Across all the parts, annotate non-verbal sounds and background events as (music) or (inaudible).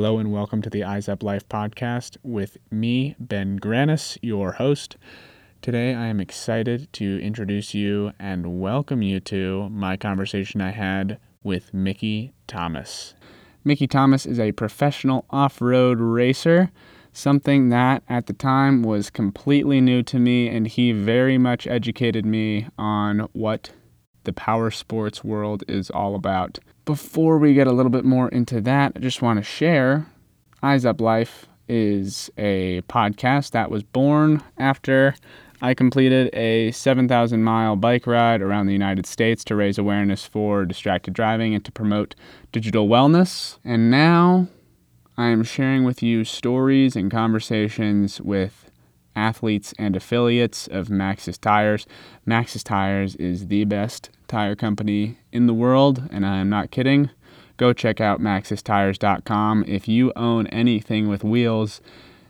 Hello and welcome to the Eyes Up Life podcast with me, Ben Granis, your host. Today I am excited to introduce you and welcome you to my conversation I had with Mickey Thomas. Mickey Thomas is a professional off road racer, something that at the time was completely new to me, and he very much educated me on what the power sports world is all about. Before we get a little bit more into that, I just want to share Eyes Up Life is a podcast that was born after I completed a 7,000 mile bike ride around the United States to raise awareness for distracted driving and to promote digital wellness. And now I am sharing with you stories and conversations with athletes and affiliates of Maxxis Tires. Maxxis Tires is the best tire company in the world, and I am not kidding. Go check out maxxistires.com. If you own anything with wheels,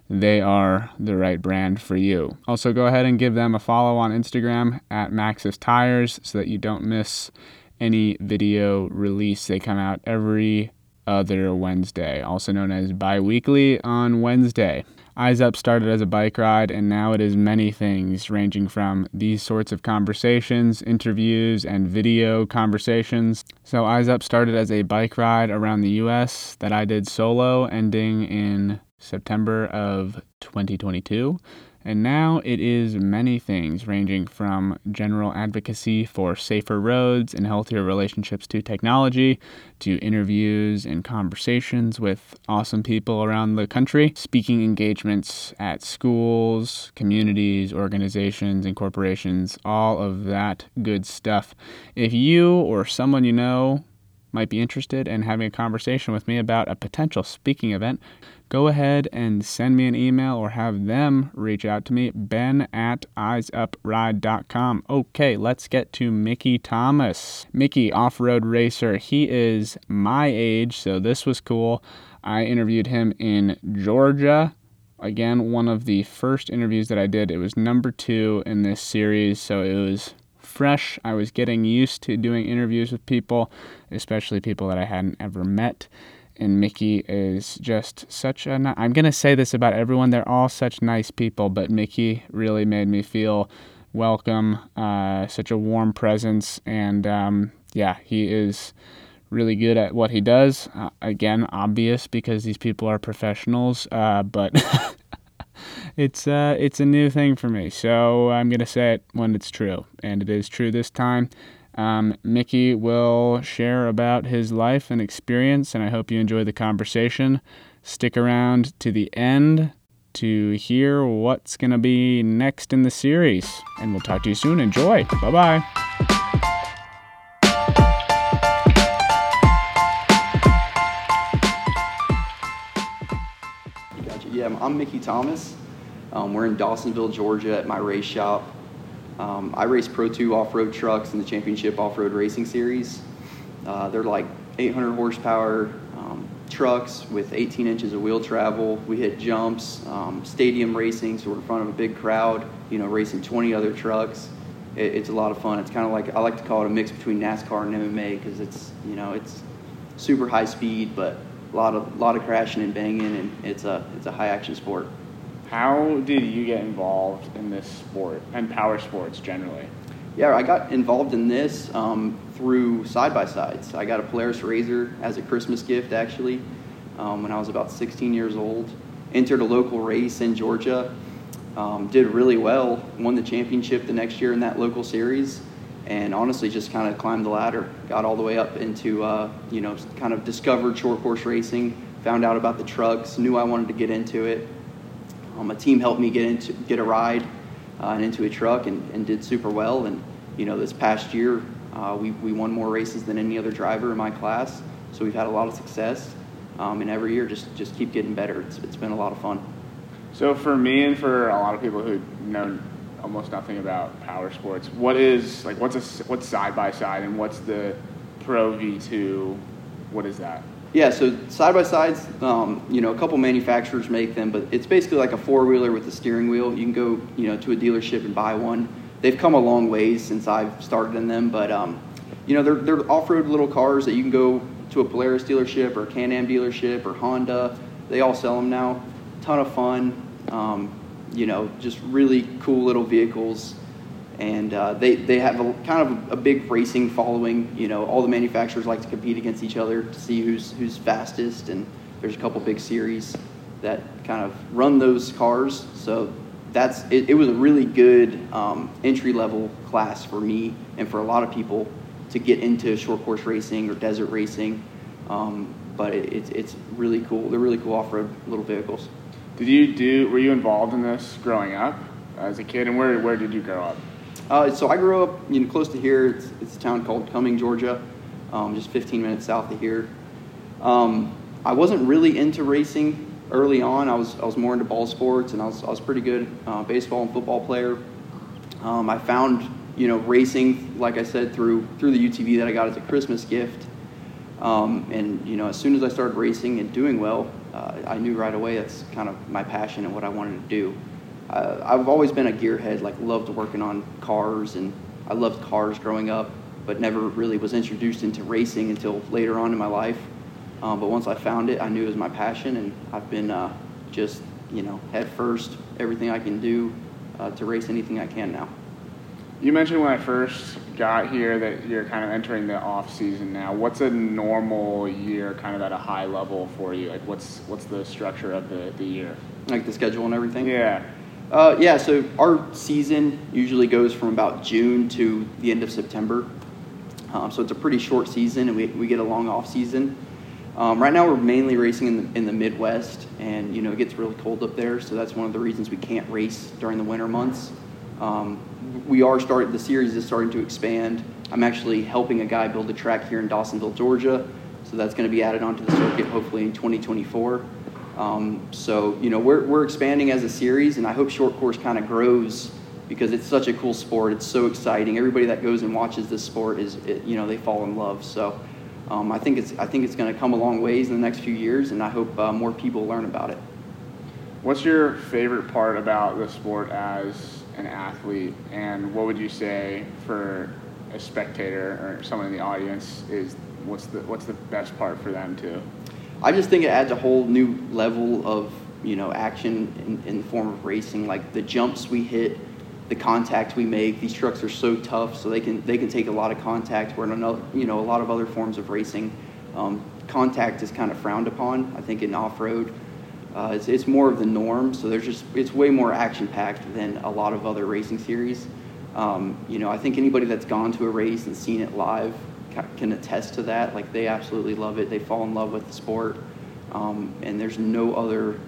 they are the right brand for you. Also, go ahead and give them a follow on Instagram at Maxxis Tires so that you don't miss any video release. They come out every other Wednesday, also known as bi weekly on Wednesday. Eyes Up started as a bike ride, and now it is many things, ranging from these sorts of conversations, interviews, and video conversations. So, Eyes Up started as a bike ride around the US that I did solo, ending in September of 2022. And now it is many things, ranging from general advocacy for safer roads and healthier relationships to technology, to interviews and conversations with awesome people around the country, speaking engagements at schools, communities, organizations, and corporations, all of that good stuff. If you or someone you know might be interested in having a conversation with me about a potential speaking event, go ahead and send me an email or have them reach out to me, ben at eyesupride.com. Okay, let's get to Mickey Thomas. Mickey, off road racer. He is my age, so this was cool. I interviewed him in Georgia. Again, one of the first interviews that I did. It was number two in this series, so it was fresh. I was getting used to doing interviews with people, especially people that I hadn't ever met. And Mickey is just such a. I'm going to say this about everyone. They're all such nice people, but Mickey really made me feel welcome, uh, such a warm presence. And um, yeah, he is really good at what he does. Uh, again, obvious because these people are professionals, uh, but (laughs) it's uh, it's a new thing for me. So I'm gonna say it when it's true, and it is true this time. Um, Mickey will share about his life and experience, and I hope you enjoy the conversation. Stick around to the end to hear what's going to be next in the series. And we'll talk to you soon. Enjoy. Bye bye. Yeah, I'm Mickey Thomas. Um, we're in Dawsonville, Georgia at my race shop. Um, I race Pro 2 off road trucks in the Championship Off Road Racing Series. Uh, they're like 800 horsepower um, trucks with 18 inches of wheel travel. We hit jumps, um, stadium racing, so we're in front of a big crowd, you know, racing 20 other trucks. It, it's a lot of fun. It's kind of like, I like to call it a mix between NASCAR and MMA because it's, you know, it's super high speed, but a lot of, lot of crashing and banging, and it's a, it's a high action sport. How did you get involved in this sport and power sports generally? Yeah, I got involved in this um, through side by sides. I got a Polaris RZR as a Christmas gift actually um, when I was about 16 years old. Entered a local race in Georgia, um, did really well, won the championship the next year in that local series, and honestly just kind of climbed the ladder. Got all the way up into, uh, you know, kind of discovered short course racing, found out about the trucks, knew I wanted to get into it um, a team helped me get into get a ride uh, and into a truck and, and did super well. And you know, this past year uh, we we won more races than any other driver in my class. So we've had a lot of success. Um, and every year just just keep getting better. It's it's been a lot of fun. So for me and for a lot of people who know almost nothing about power sports, what is like what's a what's side by side and what's the Pro V2? What is that? Yeah, so side by sides, um, you know, a couple manufacturers make them, but it's basically like a four wheeler with a steering wheel. You can go, you know, to a dealership and buy one. They've come a long ways since I've started in them, but um, you know, they're they're off road little cars that you can go to a Polaris dealership or a Can-Am dealership or Honda. They all sell them now. Ton of fun. Um, you know, just really cool little vehicles. And uh, they, they have a kind of a big racing following. You know, all the manufacturers like to compete against each other to see who's who's fastest. And there's a couple big series that kind of run those cars. So that's it, it was a really good um, entry level class for me and for a lot of people to get into short course racing or desert racing. Um, but it, it's it's really cool. They're really cool off road little vehicles. Did you do? Were you involved in this growing up as a kid? And where where did you grow up? Uh, so I grew up you know close to here. It's, it's a town called Cumming, Georgia, um, just 15 minutes south of here. Um, I wasn't really into racing early on. I was I was more into ball sports, and I was I was pretty good uh, baseball and football player. Um, I found you know racing, like I said, through through the UTV that I got as a Christmas gift. Um, and you know, as soon as I started racing and doing well, uh, I knew right away that's kind of my passion and what I wanted to do. Uh, I've always been a gearhead, like loved working on cars, and I loved cars growing up, but never really was introduced into racing until later on in my life. Um, but once I found it, I knew it was my passion, and I've been uh, just you know head first, everything I can do uh, to race anything I can now. You mentioned when I first got here that you're kind of entering the off season now. What's a normal year, kind of at a high level for you? Like, what's what's the structure of the, the year? Like the schedule and everything. Yeah. Uh, yeah. So our season usually goes from about June to the end of September. Um, so it's a pretty short season, and we, we get a long off season. Um, right now, we're mainly racing in the, in the Midwest, and you know it gets really cold up there, so that's one of the reasons we can't race during the winter months. Um, we are starting. The series is starting to expand. I'm actually helping a guy build a track here in Dawsonville, Georgia, so that's going to be added onto the circuit hopefully in 2024. Um, so you know we're we're expanding as a series, and I hope short course kind of grows because it's such a cool sport. It's so exciting. Everybody that goes and watches this sport is, it, you know, they fall in love. So um, I think it's I think it's going to come a long ways in the next few years, and I hope uh, more people learn about it. What's your favorite part about the sport as an athlete, and what would you say for a spectator or someone in the audience is what's the what's the best part for them too? I just think it adds a whole new level of you know action in, in the form of racing, like the jumps we hit the contact we make. These trucks are so tough, so they can they can take a lot of contact. Where in another, you know, a lot of other forms of racing, um, contact is kind of frowned upon. I think in off road, uh, it's, it's more of the norm. So there's just it's way more action packed than a lot of other racing series. Um, you know, I think anybody that's gone to a race and seen it live can attest to that. Like they absolutely love it. They fall in love with the sport, um, and there's no other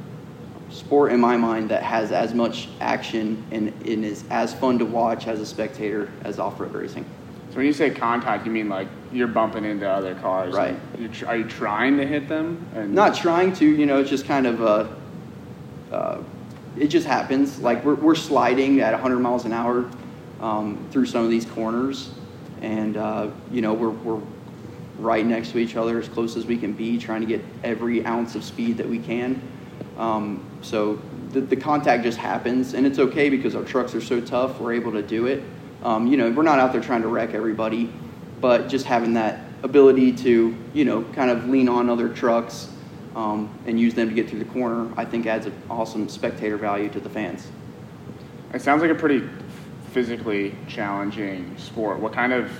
sport in my mind that has as much action and, and is as fun to watch as a spectator as off-road racing. So when you say contact, you mean like you're bumping into other cars, right? Tr- are you trying to hit them? And Not trying to. You know, it's just kind of a. Uh, it just happens. Like we're we're sliding at 100 miles an hour um, through some of these corners, and uh, you know we're we're right next to each other as close as we can be, trying to get every ounce of speed that we can. Um, so the, the, contact just happens, and it's okay because our trucks are so tough. We're able to do it. Um, you know, we're not out there trying to wreck everybody, but just having that ability to, you know, kind of lean on other trucks um, and use them to get through the corner, I think adds an awesome spectator value to the fans. It sounds like a pretty physically challenging sport. What kind of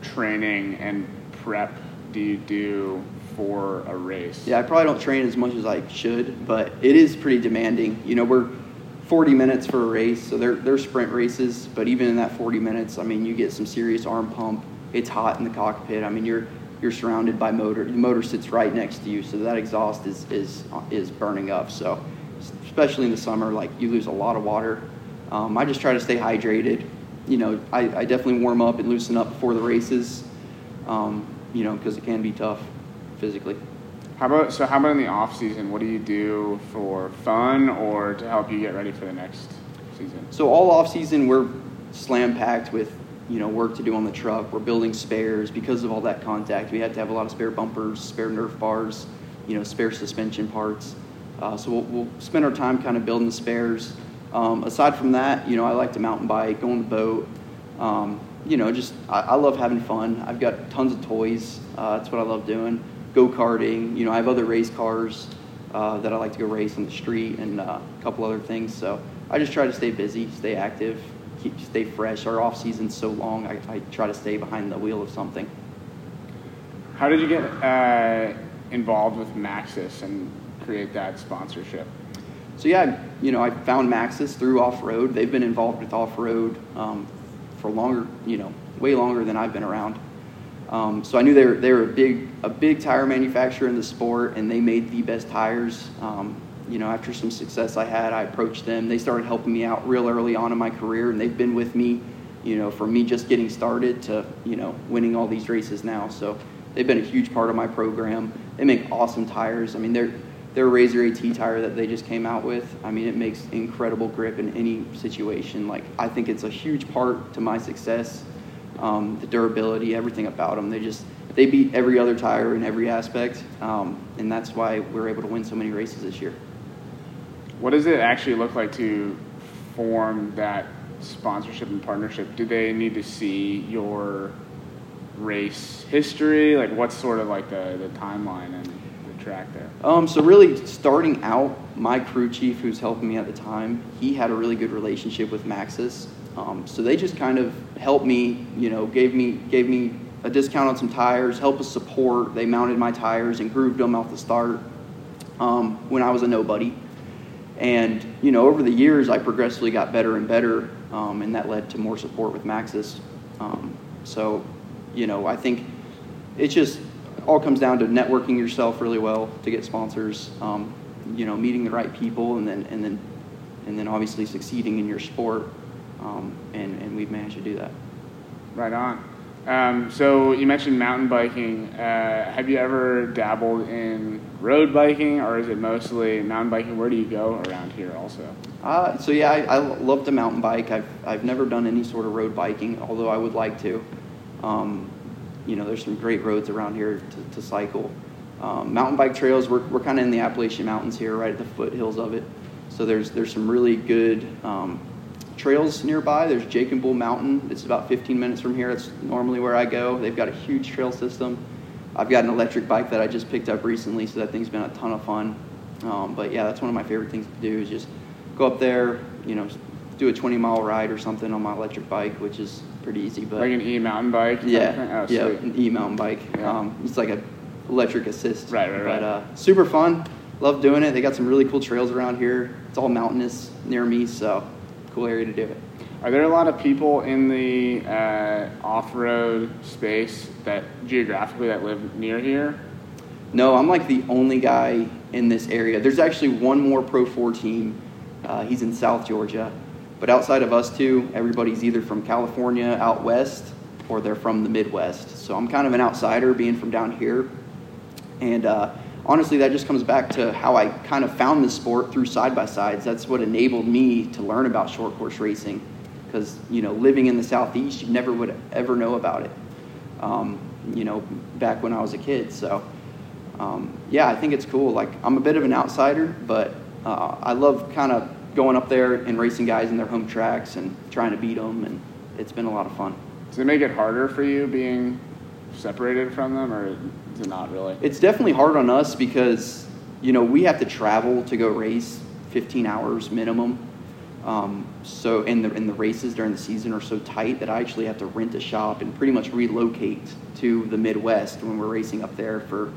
training and prep do you do for a race? Yeah, I probably don't train as much as I should, but it is pretty demanding. You know, we're 40 minutes for a race, so they're, they're sprint races, but even in that 40 minutes, I mean, you get some serious arm pump. It's hot in the cockpit. I mean, you're you're surrounded by motor. The motor sits right next to you, so that exhaust is is is burning up. So, especially in the summer, like you lose a lot of water. Um, I just try to stay hydrated. You know, I, I definitely warm up and loosen up before the races. Um, you know, because it can be tough physically. How about so? How about in the off season? What do you do for fun or to help you get ready for the next season? So all off season, we're slam packed with you know work to do on the truck. We're building spares because of all that contact. We had to have a lot of spare bumpers, spare Nerf bars, you know, spare suspension parts. Uh, so we'll, we'll, spend our time kind of building the spares. Um, aside from that, you know, I like to mountain bike, go on the boat. Um, you know, just I, I, love having fun. I've got tons of toys. Uh, that's what I love doing. Go karting. You know, I have other race cars uh, that I like to go race on the street and uh, a couple other things. So I just try to stay busy, stay active, keep stay fresh. Our off season's so long. I, I try to stay behind the wheel of something. How did you get uh, involved with Maxxis and create that sponsorship? So yeah, you know, I found Maxxis through off road. They've been involved with off road um, for longer, you know, way longer than I've been around. Um, so I knew they were, they were a big a big tire manufacturer in the sport, and they made the best tires. Um, you know, after some success I had, I approached them. They started helping me out real early on in my career, and they've been with me, you know, from me just getting started to you know winning all these races now. So they've been a huge part of my program. They make awesome tires. I mean, they're their Razr AT tire that they just came out with, I mean, it makes incredible grip in any situation. Like, I think it's a huge part to my success. Um, the durability, everything about them. They just they beat every other tire in every aspect, um, and that's why we're able to win so many races this year. What does it actually look like to form that sponsorship and partnership? Do they need to see your race history? Like, what's sort of like the, the timeline and track there? Um, so really, starting out, my crew chief, who's helping me at the time, he had a really good relationship with Maxxis. Um, so they just kind of helped me, you know, gave me gave me a discount on some tires, helped us support. They mounted my tires and grooved them off the start um, when I was a nobody. And you know, over the years, I progressively got better and better, um, and that led to more support with Maxxis. Um, so, you know, I think it's just all comes down to networking yourself really well to get sponsors. Um, you know, meeting the right people, and then and then and then obviously succeeding in your sport. Um, and and we've managed to do that. Right on. Um, so you mentioned mountain biking. Uh, have you ever dabbled in road biking, or is it mostly mountain biking? Where do you go around here, also? Uh, so yeah, I, I love to mountain bike. I've I've never done any sort of road biking, although I would like to. Um, you know, there's some great roads around here to, to cycle. Um, mountain bike trails, we're, we're kind of in the Appalachian Mountains here, right at the foothills of it. So there's there's some really good um, trails nearby. There's Jake Bull Mountain. It's about 15 minutes from here. It's normally where I go. They've got a huge trail system. I've got an electric bike that I just picked up recently, so that thing's been a ton of fun. Um, but yeah, that's one of my favorite things to do is just go up there, you know, do a 20 mile ride or something on my electric bike, which is pretty easy. But like an e mountain bike. Yeah, oh, yeah, an e mountain bike. Yeah. Um, it's like a electric assist. Right, right, right. But uh, super fun. Love doing it. They got some really cool trails around here. It's all mountainous near me, so cool area to do it. Are there a lot of people in the uh, off-road space that geographically that live near here? No, I'm like the only guy in this area. There's actually one more Pro 4 team. Uh, he's in South Georgia. But outside of us two, everybody's either from California out west or they're from the Midwest. So I'm kind of an outsider being from down here. And uh, honestly, that just comes back to how I kind of found this sport through side by sides. That's what enabled me to learn about short course racing. Because, you know, living in the Southeast, you never would ever know about it, um, you know, back when I was a kid. So, um, yeah, I think it's cool. Like, I'm a bit of an outsider, but uh, I love kind of going up there and racing guys in their home tracks and trying to beat them, and it's been a lot of fun. Does it make it harder for you being separated from them, or is it not really? It's definitely hard on us because you know we have to travel to go race 15 hours minimum. Um, so and the and the races during the season are so tight that I actually have to rent a shop and pretty much relocate to the Midwest when we're racing up there for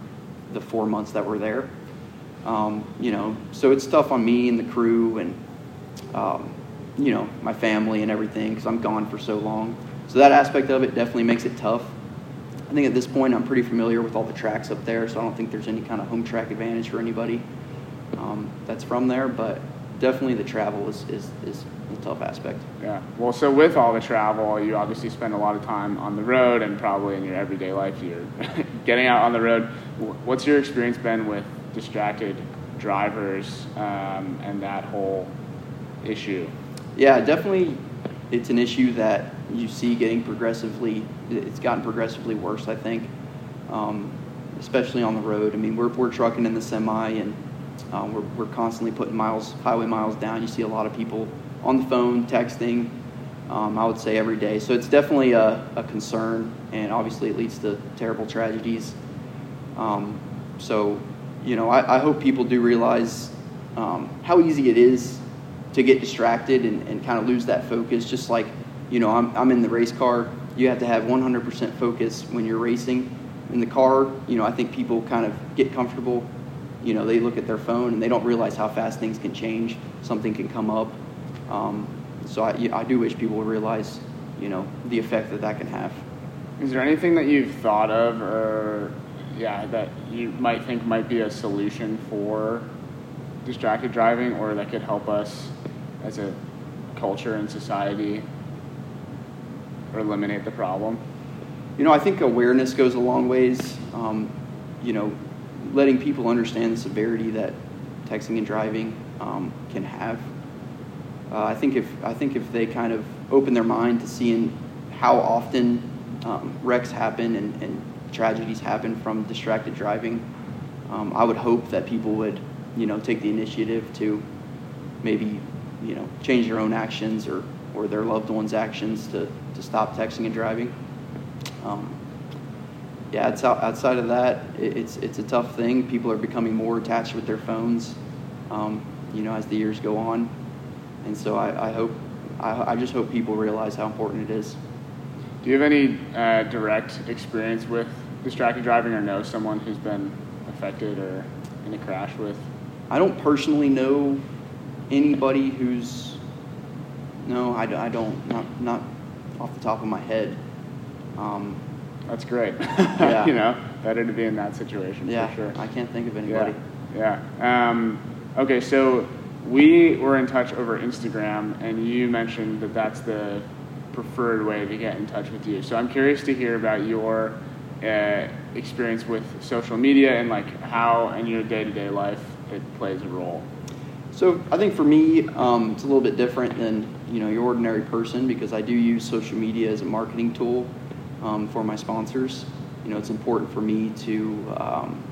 the four months that we're there. Um, you know, so it's tough on me and the crew and um, you know, my family and everything because I'm gone for so long. So that aspect of it definitely makes it tough. I think at this point I'm pretty familiar with all the tracks up there, so I don't think there's any kind of home track advantage for anybody um, that's from there. But definitely the travel is, is, is a tough aspect. Yeah. Well, so with all the travel, you obviously spend a lot of time on the road and probably in your everyday life, you're (laughs) getting out on the road. What's your experience been with distracted drivers um, and that whole issue? Yeah, definitely it's an issue that you see getting progressively, it's gotten progressively worse, I think, um, especially on the road. I mean, we're, we're trucking in the semi and um, we're, we're constantly putting miles, highway miles down. You see a lot of people on the phone, texting, Um, I would say every day. So it's definitely a, a concern, and obviously it leads to terrible tragedies. Um, so, you know, I, I, hope people do realize um, how easy it is to get distracted and, and kind of lose that focus. Just like, you know, I'm, I'm in the race car. You have to have 100% focus when you're racing. In the car, you know, I think people kind of get comfortable. You know, they look at their phone and they don't realize how fast things can change. Something can come up. Um, so I, I do wish people would realize, you know, the effect that that can have. Is there anything that you've thought of, or yeah, that you might think might be a solution for distracted driving, or that could help us as a culture and society, or eliminate the problem? You know, I think awareness goes a long ways. Um, you know, letting people understand the severity that texting and driving um, can have uh, I think if I think if they kind of open their mind to seeing how often um, wrecks happen and, and, tragedies happen from distracted driving, um, I would hope that people would, you know, take the initiative to maybe, you know, change their own actions or, or their loved ones' actions to, to stop texting and driving. Um, yeah, outside of that, it, it's it's a tough thing. People are becoming more attached with their phones, um, you know, as the years go on. And so I, I hope, I, I, just hope people realize how important it is. Do you have any uh, direct experience with distracted driving or know someone who's been affected or in a crash with? I don't personally know anybody who's, no, I, I don't, not, not off the top of my head. Um, That's great. (laughs) Yeah. you know, better to be in that situation yeah, for sure. I can't think of anybody. Yeah. yeah. Um, okay, so we were in touch over Instagram, and you mentioned that that's the preferred way to get in touch with you. So I'm curious to hear about your uh, experience with social media and like how in your day-to-day life it plays a role. So I think for me, um, it's a little bit different than you know your ordinary person because I do use social media as a marketing tool um, for my sponsors. You know, it's important for me to um,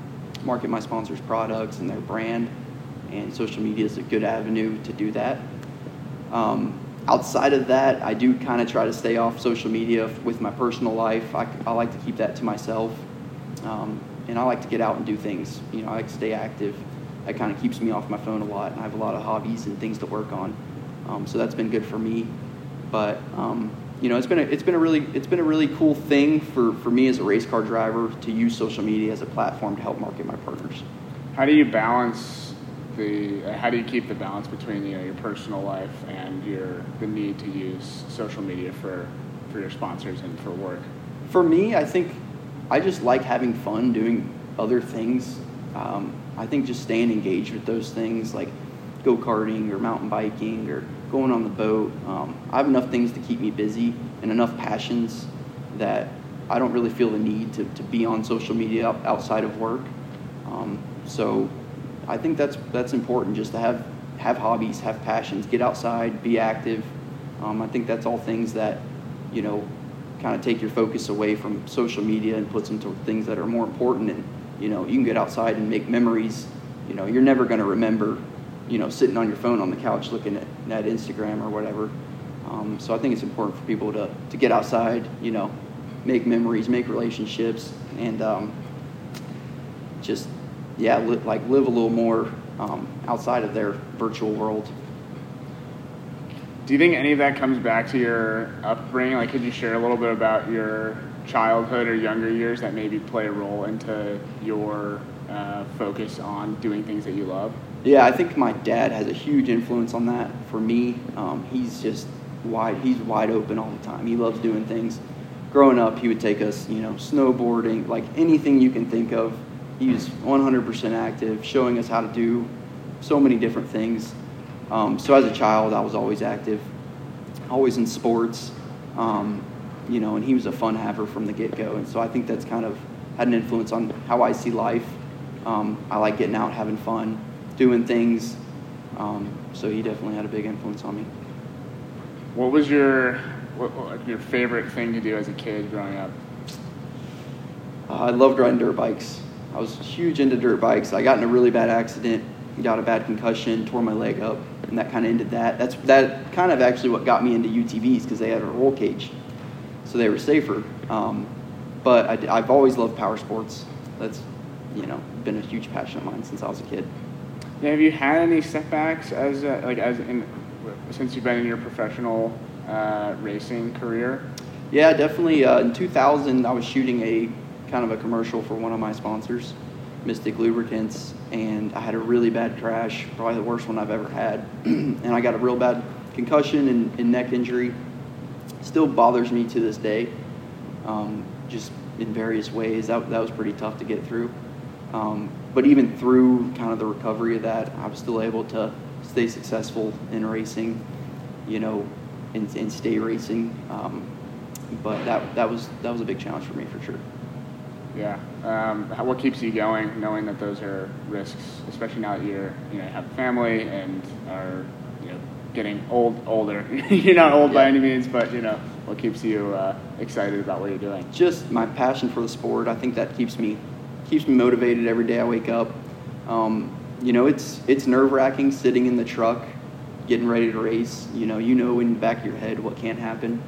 market my sponsors' products and their brand and social media is a good avenue to do that. Um, outside of that, I do kind of try to stay off social media with my personal life. I, I like to keep that to myself, um, and I like to get out and do things. You know, I like to stay active. That kind of keeps me off my phone a lot, and I have a lot of hobbies and things to work on. Um, so that's been good for me. But um, you know, it's been a, it's been a really it's been a really cool thing for, for me as a race car driver to use social media as a platform to help market my partners. How do you balance the uh, how do you keep the balance between you know your personal life and your the need to use social media for for your sponsors and for work? For me, I think I just like having fun doing other things. Um, I think just staying engaged with those things like go karting or mountain biking or going on the boat. Um, I have enough things to keep me busy and enough passions that I don't really feel the need to, to be on social media outside of work. Um, so I think that's that's important just to have have hobbies, have passions, get outside, be active. Um, I think that's all things that you know kind of take your focus away from social media and puts into things that are more important. And you know you can get outside and make memories. You know you're never going to remember you know sitting on your phone on the couch looking at, at Instagram or whatever. Um, so I think it's important for people to to get outside. You know, make memories, make relationships, and um, just yeah, li- like live a little more um, outside of their virtual world. Do you think any of that comes back to your upbringing? Like, could you share a little bit about your childhood or younger years that maybe play a role into your uh, focus on doing things that you love? Yeah, I think my dad has a huge influence on that. For me, um, he's just wide. He's wide open all the time. He loves doing things. Growing up, he would take us, you know, snowboarding, like anything you can think of he was 100% active, showing us how to do so many different things. Um, so as a child, I was always active, always in sports, um, you know, and he was a fun haver from the get-go. And so I think that's kind of had an influence on how I see life. Um, I like getting out, having fun, doing things. Um, so he definitely had a big influence on me. What was your what, what, your favorite thing to do as a kid growing up? Uh, I loved riding dirt bikes. I was huge into dirt bikes. I got in a really bad accident got a bad concussion, tore my leg up, and that kind of ended that. That's that kind of actually what got me into UTVs because they had a roll cage, so they were safer. Um, but I, have always loved power sports. That's you know been a huge passion of mine since I was a kid. Yeah, have you had any setbacks as a, like as in since you've been in your professional uh, racing career? Yeah, definitely. Uh, in 2000, I was shooting a kind of a commercial for one of my sponsors, Mystik Lubricants, and I had a really bad crash, probably the worst one I've ever had, (clears throat) and I got a real bad concussion and, and neck injury. Still bothers me to this day, um, just in various ways. That, that was pretty tough to get through. Um, but even through kind of the recovery of that, I was still able to stay successful in racing, you know, and, and stay racing. Um, but that that was that was a big challenge for me for sure. Yeah. Um, how, what keeps you going, knowing that those are risks, especially now that you're you know have a family and are you know getting old older. (laughs) you're not old yeah. by any means, but you know what keeps you uh, excited about what you're doing? Just my passion for the sport. I think that keeps me keeps me motivated every day I wake up. Um, you know, it's it's nerve wracking sitting in the truck, getting ready to race. You know, you know in the back of your head what can happen,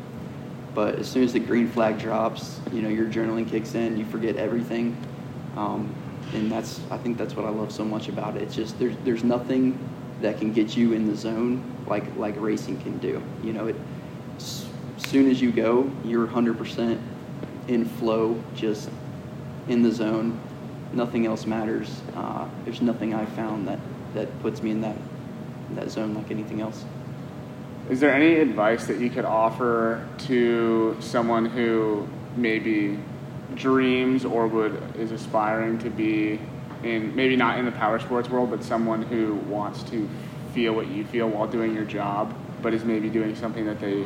but as soon as the green flag drops, you know your adrenaline kicks in. You forget everything, um, and that's I think that's what I love so much about it. It's just there's there's nothing that can get you in the zone like like racing can do. You know, it as soon as you go, you're 100% in flow, just in the zone nothing else matters. Uh, there's nothing I've found that, that puts me in that, that zone like anything else. Is there any advice that you could offer to someone who maybe dreams or would is aspiring to be in maybe not in the power sports world, but someone who wants to feel what you feel while doing your job, but is maybe doing something that they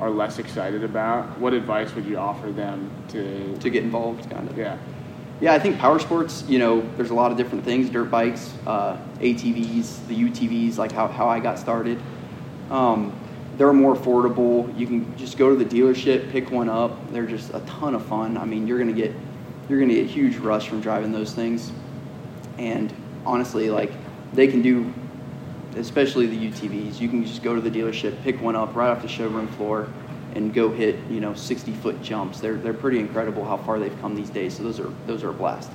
are less excited about? What advice would you offer them to to get involved? Kind of. Yeah. Yeah, I think power sports, you know, there's a lot of different things dirt bikes, uh, ATVs, the UTVs, like how, how I got started. Um, they're more affordable. You can just go to the dealership, pick one up. They're just a ton of fun. I mean, you're gonna get you're gonna get huge rush from driving those things. And honestly, like they can do, especially the UTVs. You can just go to the dealership, pick one up right off the showroom floor, and go hit you know 60 foot jumps. They're they're pretty incredible how far they've come these days. So those are those are a blast.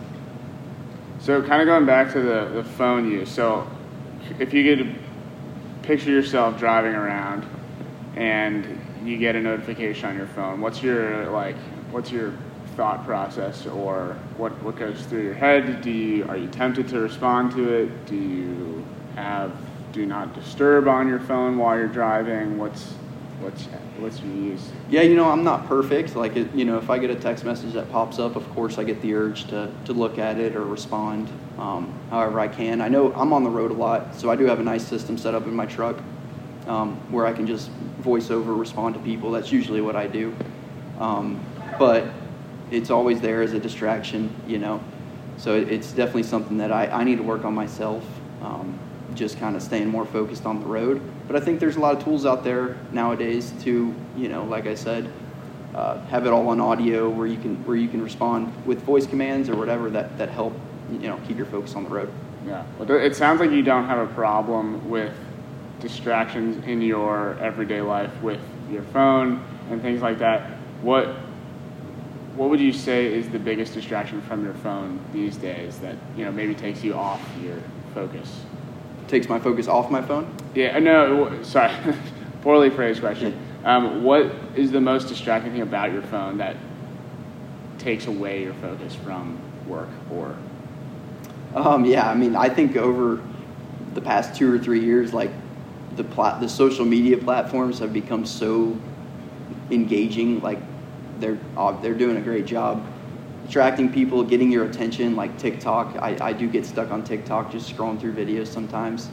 So kind of going back to the, the phone use. So if you could picture yourself driving around and you get a notification on your phone, what's your like what's your thought process or what, what goes through your head? Do you are you tempted to respond to it? Do you have do not disturb on your phone while you're driving? What's what's what's your use? Yeah, you know, I'm not perfect. Like, it, you know, if I get a text message that pops up, of course, I get the urge to to look at it or respond. Um, however, I can. I know I'm on the road a lot, so I do have a nice system set up in my truck um, where I can just voice over respond to people. That's usually what I do. Um, but it's always there as a distraction, you know. So it's definitely something that I, I need to work on myself. Um, just kind of staying more focused on the road. But I think there's a lot of tools out there nowadays to, you know, like I said, uh, have it all on audio where you can where you can respond with voice commands or whatever that that help, you know, keep your focus on the road. Yeah, well, it sounds like you don't have a problem with distractions in your everyday life with your phone and things like that. What what would you say is the biggest distraction from your phone these days that you know maybe takes you off your focus? Takes my focus off my phone? Yeah, no, sorry, (laughs) poorly phrased question. Um, what is the most distracting thing about your phone that takes away your focus from work or? Um, yeah, I mean, I think over the past two or three years, like the plat- the social media platforms have become so engaging. Like they're uh, they're doing a great job attracting people, getting your attention, like TikTok. I, I do get stuck on TikTok just scrolling through videos sometimes.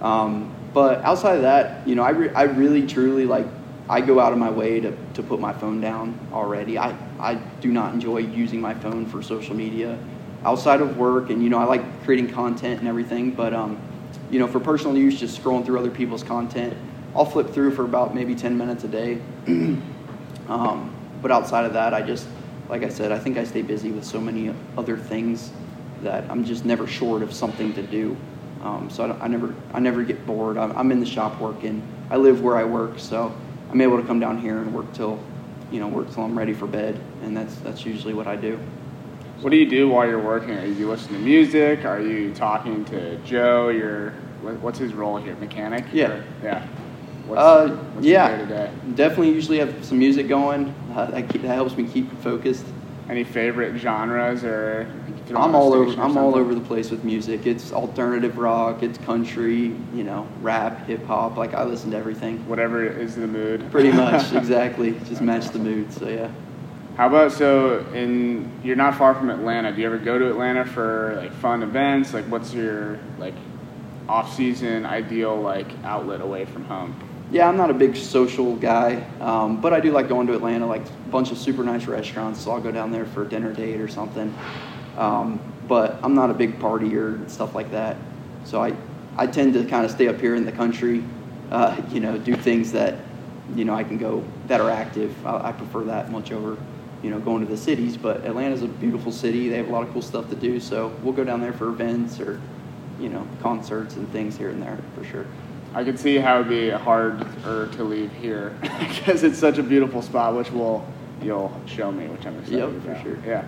Um, but outside of that, you know, I, re- I really truly like, I go out of my way to, to put my phone down already. I, I do not enjoy using my phone for social media outside of work. And, you know, I like creating content and everything. But, um, you know, for personal use, just scrolling through other people's content, I'll flip through for about maybe 10 minutes a day. (clears throat) um, but outside of that, I just, like I said, I think I stay busy with so many other things that I'm just never short of something to do. Um, so I, I never I never get bored. I'm, I'm in the shop working. I live where I work, so I'm able to come down here and work till you know work till I'm ready for bed, and that's that's usually what I do. What do you do while you're working? Are you listening to music? Are you talking to Joe? Your what's his role here? Mechanic? Yeah. Or- yeah. What's, Uh, what's yeah, definitely. Usually have some music going. Uh, that, keep, that helps me keep focused. Any favorite genres or? I'm all over. I'm all over the place with music. It's alternative rock. It's country. You know, rap, hip hop. Like I listen to everything. Whatever is the mood. Pretty much, (laughs) exactly. Just match the mood. So yeah. How about so in you're not far from Atlanta. Do you ever go to Atlanta for like fun events? Like what's your like off season ideal like outlet away from home? Yeah, I'm not a big social guy, um, but I do like going to Atlanta. Like a bunch of super nice restaurants, so I'll go down there for a dinner date or something. Um, but I'm not a big partier and stuff like that. So I, I tend to kind of stay up here in the country. Uh, (laughs) you know, do things that, you know, I can go that are active. I, I prefer that much over, you know, going to the cities. But Atlanta's a beautiful city. They have a lot of cool stuff to do. So we'll go down there for events or, you know, concerts and things here and there for sure. I can see how it'd be harder to leave here (laughs) because it's such a beautiful spot, which will you'll show me, which I'm excited Yep, for sure. Yeah.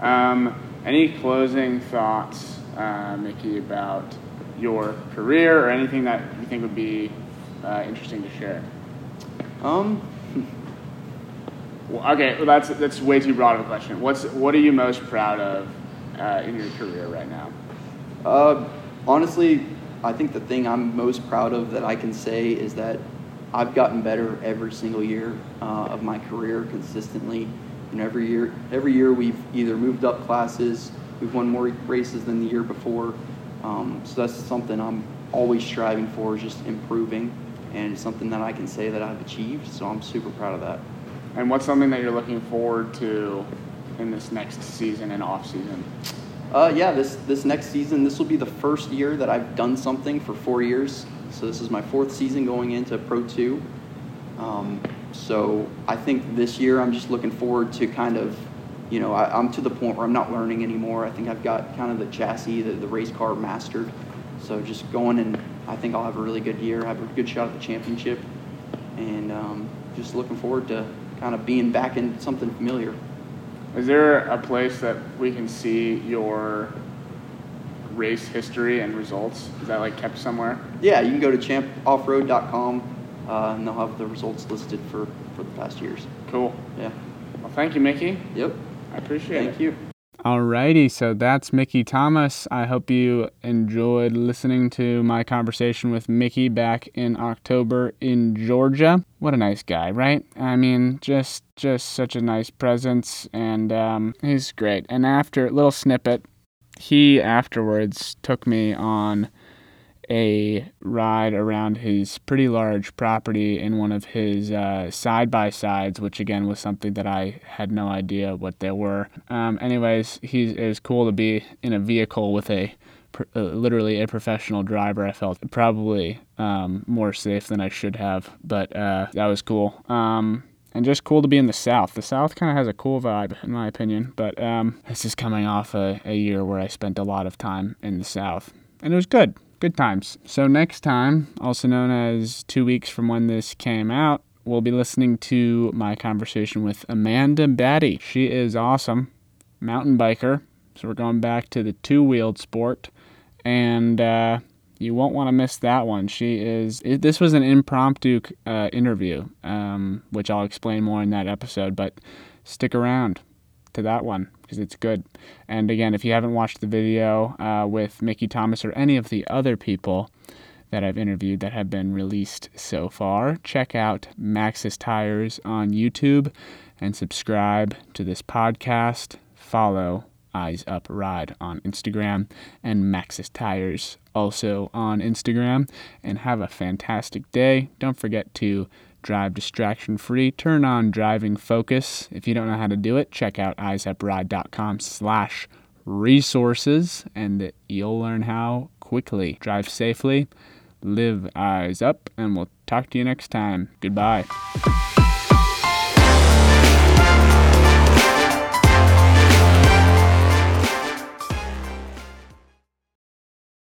Um, any closing thoughts, uh, Mickey, about your career or anything that you think would be uh, interesting to share? Um, Well, okay, well, that's that's way too broad of a question. What's what are you most proud of uh, in your career right now? Uh, honestly, I think the thing I'm most proud of that I can say is that I've gotten better every single year uh, of my career consistently. Know, every year, every year we've either moved up classes, we've won more races than the year before. Um, so that's something I'm always striving for, is just improving, and something that I can say that I've achieved. So I'm super proud of that. And what's something that you're looking forward to in this next season and off season? Uh, yeah, this this next season, this will be the first year that I've done something for four years. So this is my fourth season going into Pro Two. Um, so I think this year I'm just looking forward to kind of, you know, I, I'm to the point where I'm not learning anymore. I think I've got kind of the chassis, the, the race car mastered. So just going and I think I'll have a really good year, have a good shot at the championship, and um, just looking forward to kind of being back in something familiar. Is there a place that we can see your race history and results? Is that like kept somewhere? Yeah, you can go to champoffroad.com uh, and they'll have the results listed for, for the past years. Cool. Yeah. Well, thank you, Mickey. Yep. I appreciate it. Thank you. Alrighty, so that's Mickey Thomas. I hope you enjoyed listening to my conversation with Mickey back in October in Georgia. What a nice guy, right? I mean, just just such a nice presence, and um, he's great. And after a little snippet, he afterwards took me on a ride around his pretty large property in one of his side by sides, which again was something that I had no idea what they were. Um, anyways, he's it was cool to be in a vehicle with a uh, literally a professional driver. I felt probably um, more safe than I should have, but uh, that was cool. Um, and just cool to be in the South. The South kind of has a cool vibe, in my opinion. But um, this is coming off a, a year where I spent a lot of time in the South, and it was good. Good times. So, next time, also known as two weeks from when this came out, we'll be listening to my conversation with Amanda Batty. She is awesome, mountain biker. So, we're going back to the two wheeled sport, and uh, you won't want to miss that one. She is. It, this was an impromptu uh, interview, um, which I'll explain more in that episode. But stick around to that one because it's good. And again, if you haven't watched the video uh, with Mickey Thomas or any of the other people that I've interviewed that have been released so far, check out Maxxis Tires on YouTube and subscribe to this podcast. Follow Eyes Up Ride on Instagram and Maxxis Tires also on Instagram. And have a fantastic day. Don't forget to drive distraction free. Turn on driving focus. If you don't know how to do it, check out eyesupride.com slash resources and you'll learn how quickly. Drive safely, live eyes up, and we'll talk to you next time. Goodbye.